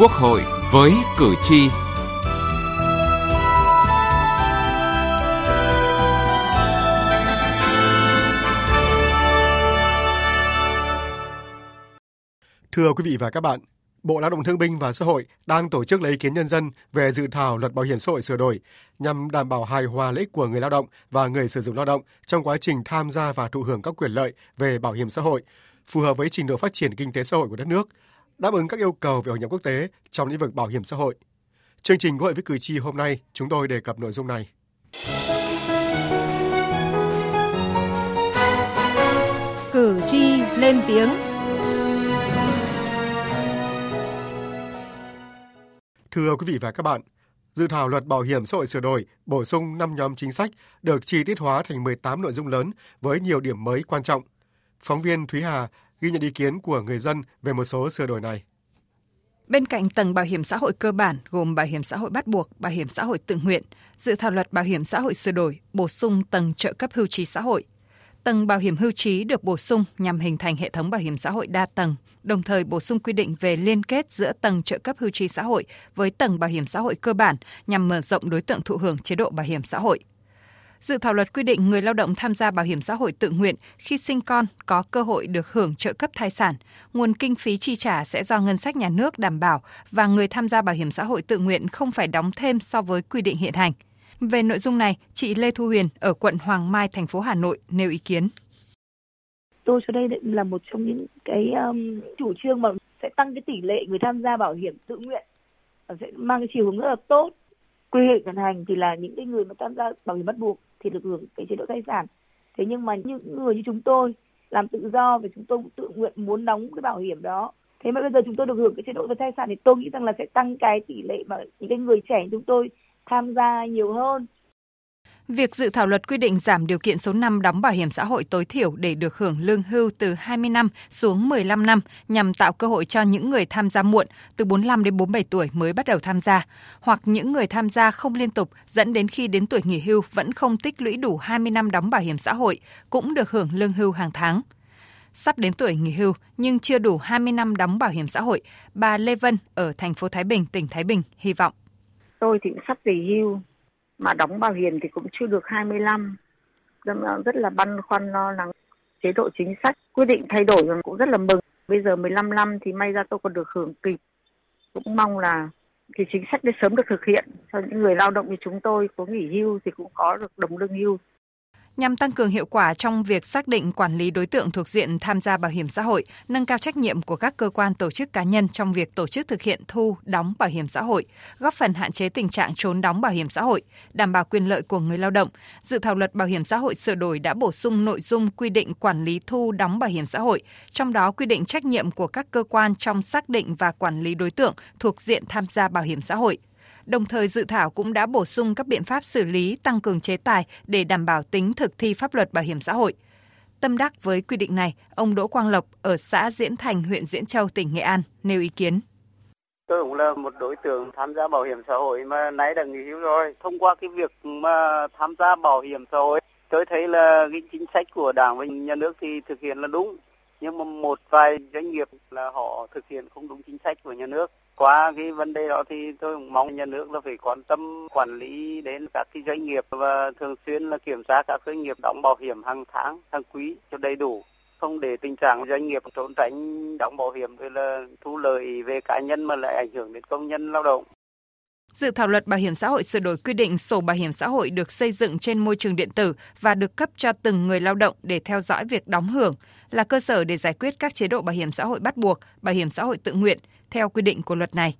Quốc hội với cử tri. Thưa quý vị và các bạn, Bộ Lao động Thương binh và Xã hội đang tổ chức lấy ý kiến nhân dân về dự thảo luật bảo hiểm xã hội sửa đổi nhằm đảm bảo hài hòa lợi ích của người lao động và người sử dụng lao động trong quá trình tham gia và thụ hưởng các quyền lợi về bảo hiểm xã hội, phù hợp với trình độ phát triển kinh tế xã hội của đất nước, đáp ứng các yêu cầu về hội nhập quốc tế trong lĩnh vực bảo hiểm xã hội. Chương trình Quốc hội với cử tri hôm nay, chúng tôi đề cập nội dung này. Cử tri lên tiếng Thưa quý vị và các bạn, dự thảo luật bảo hiểm xã hội sửa đổi bổ sung 5 nhóm chính sách được chi tiết hóa thành 18 nội dung lớn với nhiều điểm mới quan trọng. Phóng viên Thúy Hà ghi nhận ý kiến của người dân về một số sửa đổi này. Bên cạnh tầng bảo hiểm xã hội cơ bản gồm bảo hiểm xã hội bắt buộc, bảo hiểm xã hội tự nguyện, dự thảo luật bảo hiểm xã hội sửa đổi bổ sung tầng trợ cấp hưu trí xã hội. Tầng bảo hiểm hưu trí được bổ sung nhằm hình thành hệ thống bảo hiểm xã hội đa tầng, đồng thời bổ sung quy định về liên kết giữa tầng trợ cấp hưu trí xã hội với tầng bảo hiểm xã hội cơ bản nhằm mở rộng đối tượng thụ hưởng chế độ bảo hiểm xã hội. Dự thảo luật quy định người lao động tham gia bảo hiểm xã hội tự nguyện khi sinh con có cơ hội được hưởng trợ cấp thai sản, nguồn kinh phí chi trả sẽ do ngân sách nhà nước đảm bảo và người tham gia bảo hiểm xã hội tự nguyện không phải đóng thêm so với quy định hiện hành. Về nội dung này, chị Lê Thu Huyền ở quận Hoàng Mai, thành phố Hà Nội nêu ý kiến. Tôi cho đây là một trong những cái um, chủ trương mà sẽ tăng cái tỷ lệ người tham gia bảo hiểm tự nguyện và sẽ mang cái chiều hướng rất là tốt. Quy hệ hiện hành thì là những cái người mà tham gia bảo hiểm bắt buộc thì được hưởng cái chế độ thai sản. Thế nhưng mà những người như chúng tôi làm tự do và chúng tôi tự nguyện muốn đóng cái bảo hiểm đó. Thế mà bây giờ chúng tôi được hưởng cái chế độ về thai sản thì tôi nghĩ rằng là sẽ tăng cái tỷ lệ mà những cái người trẻ chúng tôi tham gia nhiều hơn. Việc dự thảo luật quy định giảm điều kiện số năm đóng bảo hiểm xã hội tối thiểu để được hưởng lương hưu từ 20 năm xuống 15 năm nhằm tạo cơ hội cho những người tham gia muộn từ 45 đến 47 tuổi mới bắt đầu tham gia, hoặc những người tham gia không liên tục dẫn đến khi đến tuổi nghỉ hưu vẫn không tích lũy đủ 20 năm đóng bảo hiểm xã hội cũng được hưởng lương hưu hàng tháng. Sắp đến tuổi nghỉ hưu nhưng chưa đủ 20 năm đóng bảo hiểm xã hội, bà Lê Vân ở thành phố Thái Bình, tỉnh Thái Bình hy vọng. Tôi thì sắp về hưu mà đóng bảo hiểm thì cũng chưa được 25 rất là băn khoăn lo lắng. Chế độ chính sách quyết định thay đổi rồi cũng rất là mừng. Bây giờ 15 năm thì may ra tôi còn được hưởng kịp. Cũng mong là thì chính sách đấy sớm được thực hiện. Cho những người lao động như chúng tôi có nghỉ hưu thì cũng có được đồng lương hưu nhằm tăng cường hiệu quả trong việc xác định quản lý đối tượng thuộc diện tham gia bảo hiểm xã hội, nâng cao trách nhiệm của các cơ quan tổ chức cá nhân trong việc tổ chức thực hiện thu đóng bảo hiểm xã hội, góp phần hạn chế tình trạng trốn đóng bảo hiểm xã hội, đảm bảo quyền lợi của người lao động. Dự thảo luật bảo hiểm xã hội sửa đổi đã bổ sung nội dung quy định quản lý thu đóng bảo hiểm xã hội, trong đó quy định trách nhiệm của các cơ quan trong xác định và quản lý đối tượng thuộc diện tham gia bảo hiểm xã hội. Đồng thời dự thảo cũng đã bổ sung các biện pháp xử lý tăng cường chế tài để đảm bảo tính thực thi pháp luật bảo hiểm xã hội. Tâm đắc với quy định này, ông Đỗ Quang Lộc ở xã Diễn Thành, huyện Diễn Châu, tỉnh Nghệ An nêu ý kiến. Tôi cũng là một đối tượng tham gia bảo hiểm xã hội mà nay đã nghỉ hưu rồi. Thông qua cái việc mà tham gia bảo hiểm xã hội, tôi thấy là cái chính sách của Đảng và nhà nước thì thực hiện là đúng. Nhưng mà một vài doanh nghiệp là họ thực hiện không đúng chính sách của nhà nước qua cái vấn đề đó thì tôi cũng mong nhà nước là phải quan tâm quản lý đến các cái doanh nghiệp và thường xuyên là kiểm tra các doanh nghiệp đóng bảo hiểm hàng tháng, hàng quý cho đầy đủ không để tình trạng doanh nghiệp trốn tránh đóng bảo hiểm rồi là thu lợi về cá nhân mà lại ảnh hưởng đến công nhân lao động. Dự thảo luật bảo hiểm xã hội sửa đổi quy định sổ bảo hiểm xã hội được xây dựng trên môi trường điện tử và được cấp cho từng người lao động để theo dõi việc đóng hưởng, là cơ sở để giải quyết các chế độ bảo hiểm xã hội bắt buộc, bảo hiểm xã hội tự nguyện theo quy định của luật này.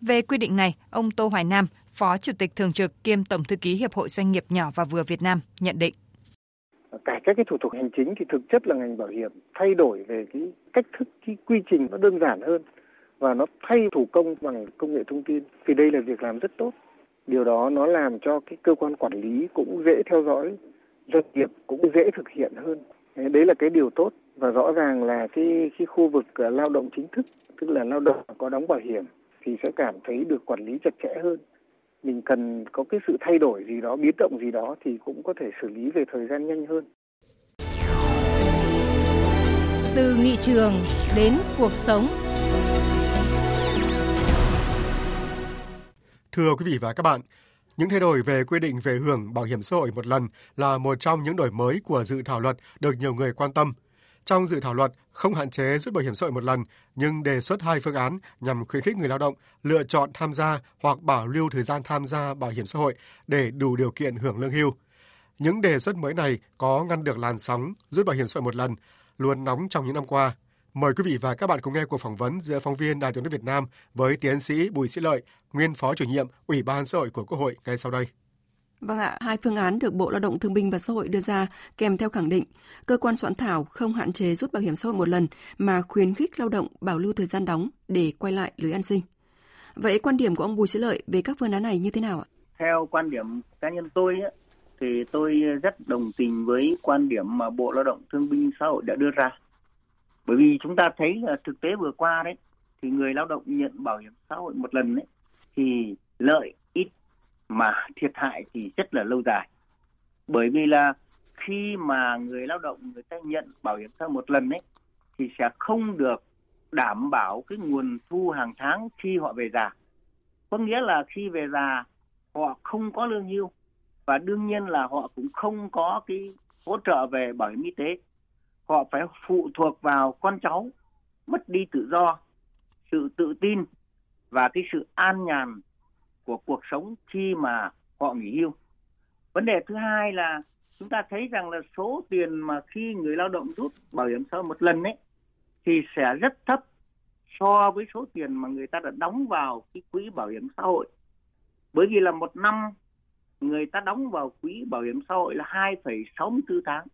Về quy định này, ông Tô Hoài Nam, Phó Chủ tịch Thường trực kiêm Tổng Thư ký Hiệp hội Doanh nghiệp nhỏ và vừa Việt Nam nhận định. Cải cách cái thủ tục hành chính thì thực chất là ngành bảo hiểm thay đổi về cái cách thức, cái quy trình nó đơn giản hơn và nó thay thủ công bằng công nghệ thông tin thì đây là việc làm rất tốt. Điều đó nó làm cho cái cơ quan quản lý cũng dễ theo dõi, doanh nghiệp cũng dễ thực hiện hơn. Đấy là cái điều tốt và rõ ràng là cái khi khu vực à, lao động chính thức tức là lao động có đóng bảo hiểm thì sẽ cảm thấy được quản lý chặt chẽ hơn mình cần có cái sự thay đổi gì đó biến động gì đó thì cũng có thể xử lý về thời gian nhanh hơn từ nghị trường đến cuộc sống Thưa quý vị và các bạn, những thay đổi về quy định về hưởng bảo hiểm xã hội một lần là một trong những đổi mới của dự thảo luật được nhiều người quan tâm. Trong dự thảo luật không hạn chế rút bảo hiểm xã hội một lần, nhưng đề xuất hai phương án nhằm khuyến khích người lao động lựa chọn tham gia hoặc bảo lưu thời gian tham gia bảo hiểm xã hội để đủ điều kiện hưởng lương hưu. Những đề xuất mới này có ngăn được làn sóng rút bảo hiểm xã hội một lần luôn nóng trong những năm qua. Mời quý vị và các bạn cùng nghe cuộc phỏng vấn giữa phóng viên Đài tiếng nói Việt Nam với tiến sĩ Bùi Sĩ Lợi, nguyên phó chủ nhiệm Ủy ban xã hội của Quốc hội ngay sau đây. Vâng ạ, hai phương án được Bộ Lao động Thương binh và Xã hội đưa ra kèm theo khẳng định cơ quan soạn thảo không hạn chế rút bảo hiểm xã hội một lần mà khuyến khích lao động bảo lưu thời gian đóng để quay lại lưới an sinh. Vậy quan điểm của ông Bùi Sĩ Lợi về các phương án này như thế nào ạ? Theo quan điểm cá nhân tôi thì tôi rất đồng tình với quan điểm mà Bộ Lao động Thương binh Xã hội đã đưa ra. Bởi vì chúng ta thấy là thực tế vừa qua đấy, thì người lao động nhận bảo hiểm xã hội một lần đấy, thì lợi ít mà thiệt hại thì rất là lâu dài. Bởi vì là khi mà người lao động người ta nhận bảo hiểm xã hội một lần đấy, thì sẽ không được đảm bảo cái nguồn thu hàng tháng khi họ về già. Có nghĩa là khi về già, họ không có lương hưu và đương nhiên là họ cũng không có cái hỗ trợ về bảo hiểm y tế họ phải phụ thuộc vào con cháu mất đi tự do sự tự tin và cái sự an nhàn của cuộc sống khi mà họ nghỉ hưu vấn đề thứ hai là chúng ta thấy rằng là số tiền mà khi người lao động rút bảo hiểm xã hội một lần ấy thì sẽ rất thấp so với số tiền mà người ta đã đóng vào cái quỹ bảo hiểm xã hội bởi vì là một năm người ta đóng vào quỹ bảo hiểm xã hội là 2,64 tháng.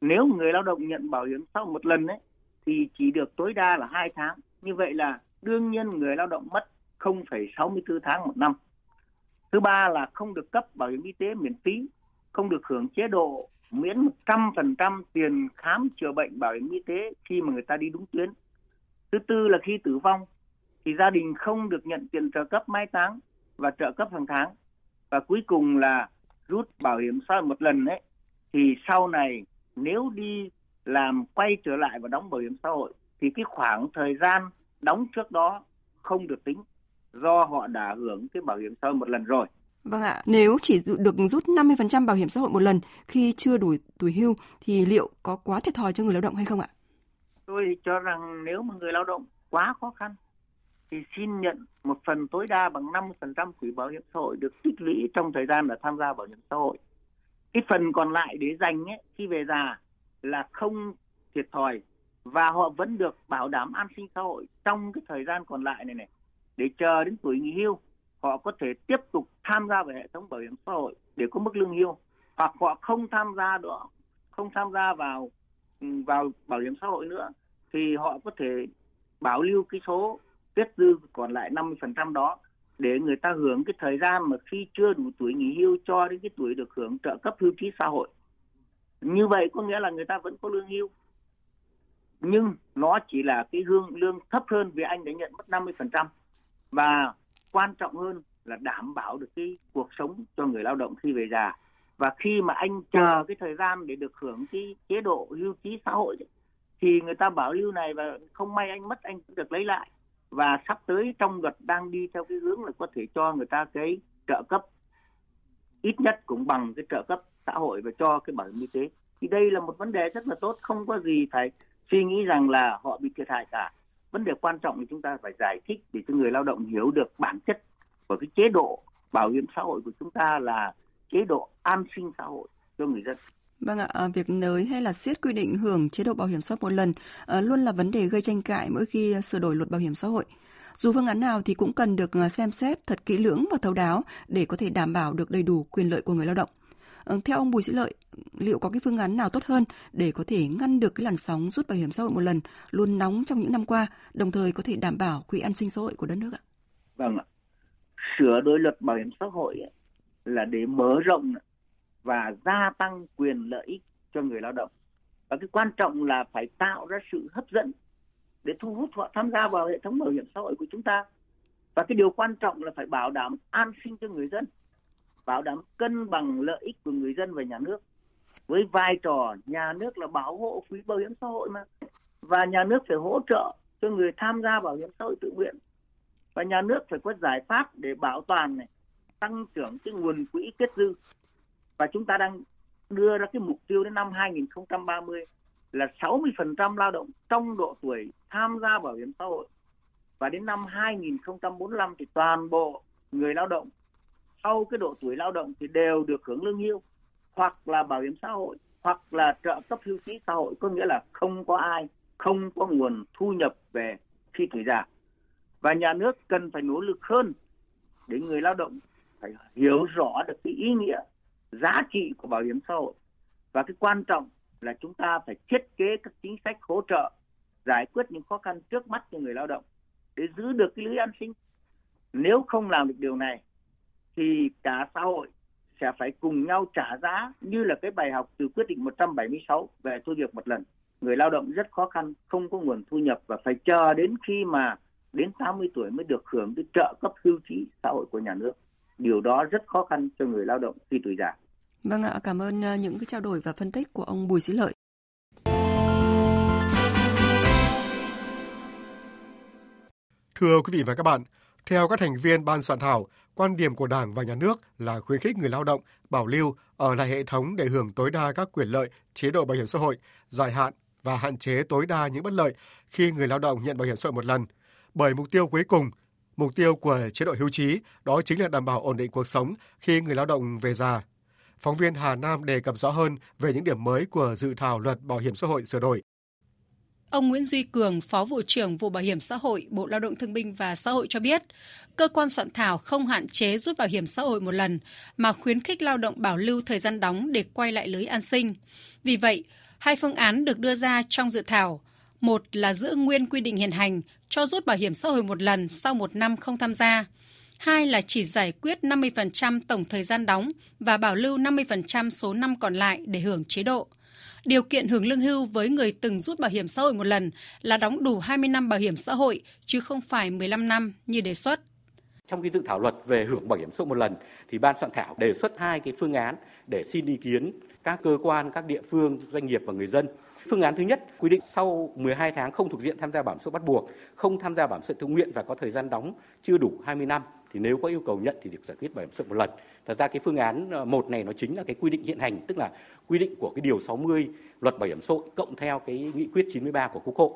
Nếu người lao động nhận bảo hiểm xã hội một lần ấy thì chỉ được tối đa là 2 tháng. Như vậy là đương nhiên người lao động mất 0,64 tháng một năm. Thứ ba là không được cấp bảo hiểm y tế miễn phí, không được hưởng chế độ miễn 100% tiền khám chữa bệnh bảo hiểm y tế khi mà người ta đi đúng tuyến. Thứ tư là khi tử vong thì gia đình không được nhận tiền trợ cấp mai táng và trợ cấp hàng tháng và cuối cùng là rút bảo hiểm xã hội một lần ấy thì sau này nếu đi làm quay trở lại và đóng bảo hiểm xã hội thì cái khoảng thời gian đóng trước đó không được tính do họ đã hưởng cái bảo hiểm xã hội một lần rồi. Vâng ạ, nếu chỉ được rút 50% bảo hiểm xã hội một lần khi chưa đủ tuổi hưu thì liệu có quá thiệt thòi cho người lao động hay không ạ? Tôi cho rằng nếu mà người lao động quá khó khăn thì xin nhận một phần tối đa bằng 50% quỹ bảo hiểm xã hội được tích lũy trong thời gian là tham gia bảo hiểm xã hội. Cái phần còn lại để dành ấy, khi về già là không thiệt thòi và họ vẫn được bảo đảm an sinh xã hội trong cái thời gian còn lại này này. Để chờ đến tuổi nghỉ hưu họ có thể tiếp tục tham gia vào hệ thống bảo hiểm xã hội để có mức lương hưu. Hoặc họ không tham gia đó không tham gia vào ừ, vào bảo hiểm xã hội nữa thì họ có thể bảo lưu cái số kết dư còn lại 50% đó để người ta hưởng cái thời gian mà khi chưa đủ tuổi nghỉ hưu cho đến cái tuổi được hưởng trợ cấp hưu trí xã hội. Như vậy có nghĩa là người ta vẫn có lương hưu. Nhưng nó chỉ là cái hương, lương thấp hơn vì anh đã nhận mất 50%. Và quan trọng hơn là đảm bảo được cái cuộc sống cho người lao động khi về già. Và khi mà anh chờ cái thời gian để được hưởng cái chế độ hưu trí xã hội thì người ta bảo lưu này và không may anh mất, anh được lấy lại và sắp tới trong luật đang đi theo cái hướng là có thể cho người ta cái trợ cấp, ít nhất cũng bằng cái trợ cấp xã hội và cho cái bảo hiểm y tế. Thì đây là một vấn đề rất là tốt, không có gì phải suy nghĩ rằng là họ bị thiệt hại cả. Vấn đề quan trọng là chúng ta phải giải thích để cho người lao động hiểu được bản chất của cái chế độ bảo hiểm xã hội của chúng ta là chế độ an sinh xã hội cho người dân. Vâng ạ, à, việc nới hay là siết quy định hưởng chế độ bảo hiểm xã hội một lần à, luôn là vấn đề gây tranh cãi mỗi khi sửa đổi luật bảo hiểm xã hội. Dù phương án nào thì cũng cần được à, xem xét thật kỹ lưỡng và thấu đáo để có thể đảm bảo được đầy đủ quyền lợi của người lao động. Ờ, theo ông Bùi Sĩ Lợi, liệu có cái phương án nào tốt hơn để có thể ngăn được cái làn sóng rút bảo hiểm xã hội một lần luôn nóng trong những năm qua, đồng thời có thể đảm bảo quỹ an sinh xã hội của đất nước ạ? Vâng ạ. Sửa đổi luật bảo hiểm xã hội là để mở rộng và gia tăng quyền lợi ích cho người lao động. Và cái quan trọng là phải tạo ra sự hấp dẫn để thu hút họ tham gia vào hệ thống bảo hiểm xã hội của chúng ta. Và cái điều quan trọng là phải bảo đảm an sinh cho người dân, bảo đảm cân bằng lợi ích của người dân và nhà nước. Với vai trò nhà nước là bảo hộ quỹ bảo hiểm xã hội mà. Và nhà nước phải hỗ trợ cho người tham gia bảo hiểm xã hội tự nguyện. Và nhà nước phải có giải pháp để bảo toàn này, tăng trưởng cái nguồn quỹ kết dư và chúng ta đang đưa ra cái mục tiêu đến năm 2030 là 60% lao động trong độ tuổi tham gia bảo hiểm xã hội. Và đến năm 2045 thì toàn bộ người lao động sau cái độ tuổi lao động thì đều được hưởng lương hưu hoặc là bảo hiểm xã hội hoặc là trợ cấp hưu trí xã hội, có nghĩa là không có ai, không có nguồn thu nhập về khi tuổi già. Và nhà nước cần phải nỗ lực hơn để người lao động phải hiểu rõ được cái ý nghĩa giá trị của bảo hiểm xã hội và cái quan trọng là chúng ta phải thiết kế các chính sách hỗ trợ giải quyết những khó khăn trước mắt cho người lao động để giữ được cái lưới an sinh nếu không làm được điều này thì cả xã hội sẽ phải cùng nhau trả giá như là cái bài học từ quyết định 176 về thu nhập một lần. Người lao động rất khó khăn, không có nguồn thu nhập và phải chờ đến khi mà đến 80 tuổi mới được hưởng cái trợ cấp hưu trí xã hội của nhà nước. Điều đó rất khó khăn cho người lao động khi tuổi già. Vâng ạ, cảm ơn ờ, những cái trao đổi và phân tích của ông Bùi Sĩ Lợi. Thưa quý vị và các bạn, theo các thành viên ban soạn thảo, quan điểm của Đảng và Nhà nước là khuyến khích người lao động bảo lưu ở lại hệ thống để hưởng tối đa các quyền lợi, chế độ bảo hiểm xã hội, dài hạn và hạn chế tối đa những bất lợi khi người lao động nhận bảo hiểm xã hội một lần. Bởi mục tiêu cuối cùng, mục tiêu của chế độ hưu trí đó chính là đảm bảo ổn định cuộc sống khi người lao động về già. Phóng viên Hà Nam đề cập rõ hơn về những điểm mới của dự thảo luật bảo hiểm xã hội sửa đổi. Ông Nguyễn Duy Cường, Phó vụ trưởng vụ Bảo hiểm xã hội, Bộ Lao động Thương binh và Xã hội cho biết, cơ quan soạn thảo không hạn chế rút bảo hiểm xã hội một lần mà khuyến khích lao động bảo lưu thời gian đóng để quay lại lưới an sinh. Vì vậy, hai phương án được đưa ra trong dự thảo. Một là giữ nguyên quy định hiện hành cho rút bảo hiểm xã hội một lần sau một năm không tham gia. Hai là chỉ giải quyết 50% tổng thời gian đóng và bảo lưu 50% số năm còn lại để hưởng chế độ. Điều kiện hưởng lương hưu với người từng rút bảo hiểm xã hội một lần là đóng đủ 20 năm bảo hiểm xã hội, chứ không phải 15 năm như đề xuất. Trong cái dự thảo luật về hưởng bảo hiểm xã hội một lần thì ban soạn thảo đề xuất hai cái phương án để xin ý kiến các cơ quan, các địa phương, doanh nghiệp và người dân. Phương án thứ nhất quy định sau 12 tháng không thuộc diện tham gia bảo hiểm xã hội bắt buộc, không tham gia bảo hiểm xã hội tự nguyện và có thời gian đóng chưa đủ 20 năm thì nếu có yêu cầu nhận thì được giải quyết bảo hiểm xã hội một lần. Thật ra cái phương án ờ, một này nó chính là cái quy định hiện hành, tức là quy định của cái điều 60 luật bảo hiểm xã hội cộng theo cái nghị quyết 93 của Quốc hội.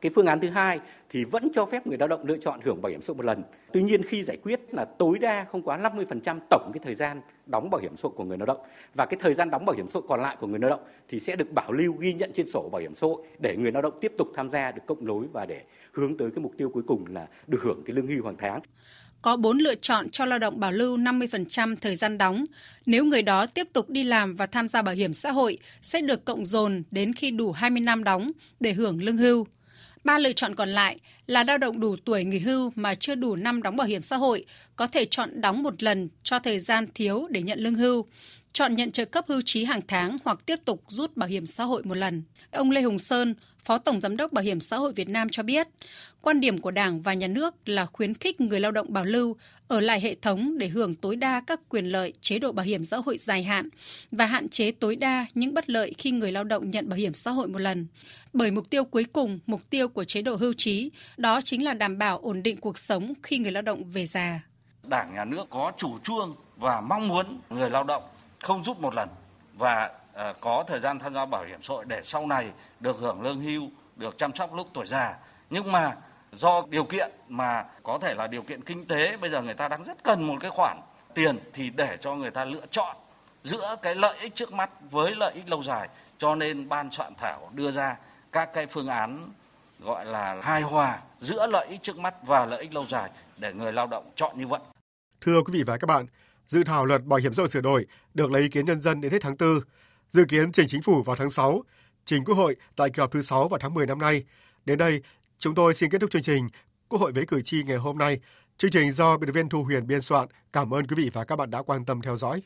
Cái phương án thứ hai thì vẫn cho phép người lao động lựa chọn hưởng bảo hiểm xã hội một lần. Tuy nhiên khi giải quyết là tối đa không quá 50% tổng cái thời gian đóng bảo hiểm xã hội của người lao động và cái thời gian đóng bảo hiểm xã hội còn lại của người lao động thì sẽ được bảo lưu ghi nhận trên sổ bảo hiểm xã hội để người lao động tiếp tục tham gia được cộng nối và để hướng tới cái mục tiêu cuối cùng là được hưởng cái lương hưu hàng tháng có 4 lựa chọn cho lao động bảo lưu 50% thời gian đóng. Nếu người đó tiếp tục đi làm và tham gia bảo hiểm xã hội, sẽ được cộng dồn đến khi đủ 20 năm đóng để hưởng lương hưu. Ba lựa chọn còn lại là lao động đủ tuổi nghỉ hưu mà chưa đủ năm đóng bảo hiểm xã hội, có thể chọn đóng một lần cho thời gian thiếu để nhận lương hưu, chọn nhận trợ cấp hưu trí hàng tháng hoặc tiếp tục rút bảo hiểm xã hội một lần. Ông Lê Hùng Sơn, Phó Tổng Giám đốc Bảo hiểm xã hội Việt Nam cho biết, quan điểm của Đảng và Nhà nước là khuyến khích người lao động bảo lưu ở lại hệ thống để hưởng tối đa các quyền lợi chế độ bảo hiểm xã hội dài hạn và hạn chế tối đa những bất lợi khi người lao động nhận bảo hiểm xã hội một lần. Bởi mục tiêu cuối cùng, mục tiêu của chế độ hưu trí, đó chính là đảm bảo ổn định cuộc sống khi người lao động về già. Đảng, Nhà nước có chủ trương và mong muốn người lao động không rút một lần và À, có thời gian tham gia bảo hiểm xã hội để sau này được hưởng lương hưu, được chăm sóc lúc tuổi già. Nhưng mà do điều kiện mà có thể là điều kiện kinh tế bây giờ người ta đang rất cần một cái khoản tiền thì để cho người ta lựa chọn giữa cái lợi ích trước mắt với lợi ích lâu dài cho nên ban soạn thảo đưa ra các cái phương án gọi là hài hòa giữa lợi ích trước mắt và lợi ích lâu dài để người lao động chọn như vậy. Thưa quý vị và các bạn, dự thảo luật bảo hiểm xã hội sửa đổi được lấy ý kiến nhân dân đến hết tháng 4 dự kiến trình chính phủ vào tháng 6, trình Quốc hội tại kỳ họp thứ 6 vào tháng 10 năm nay. Đến đây, chúng tôi xin kết thúc chương trình Quốc hội với cử tri ngày hôm nay. Chương trình do biên tập viên Thu Huyền biên soạn. Cảm ơn quý vị và các bạn đã quan tâm theo dõi.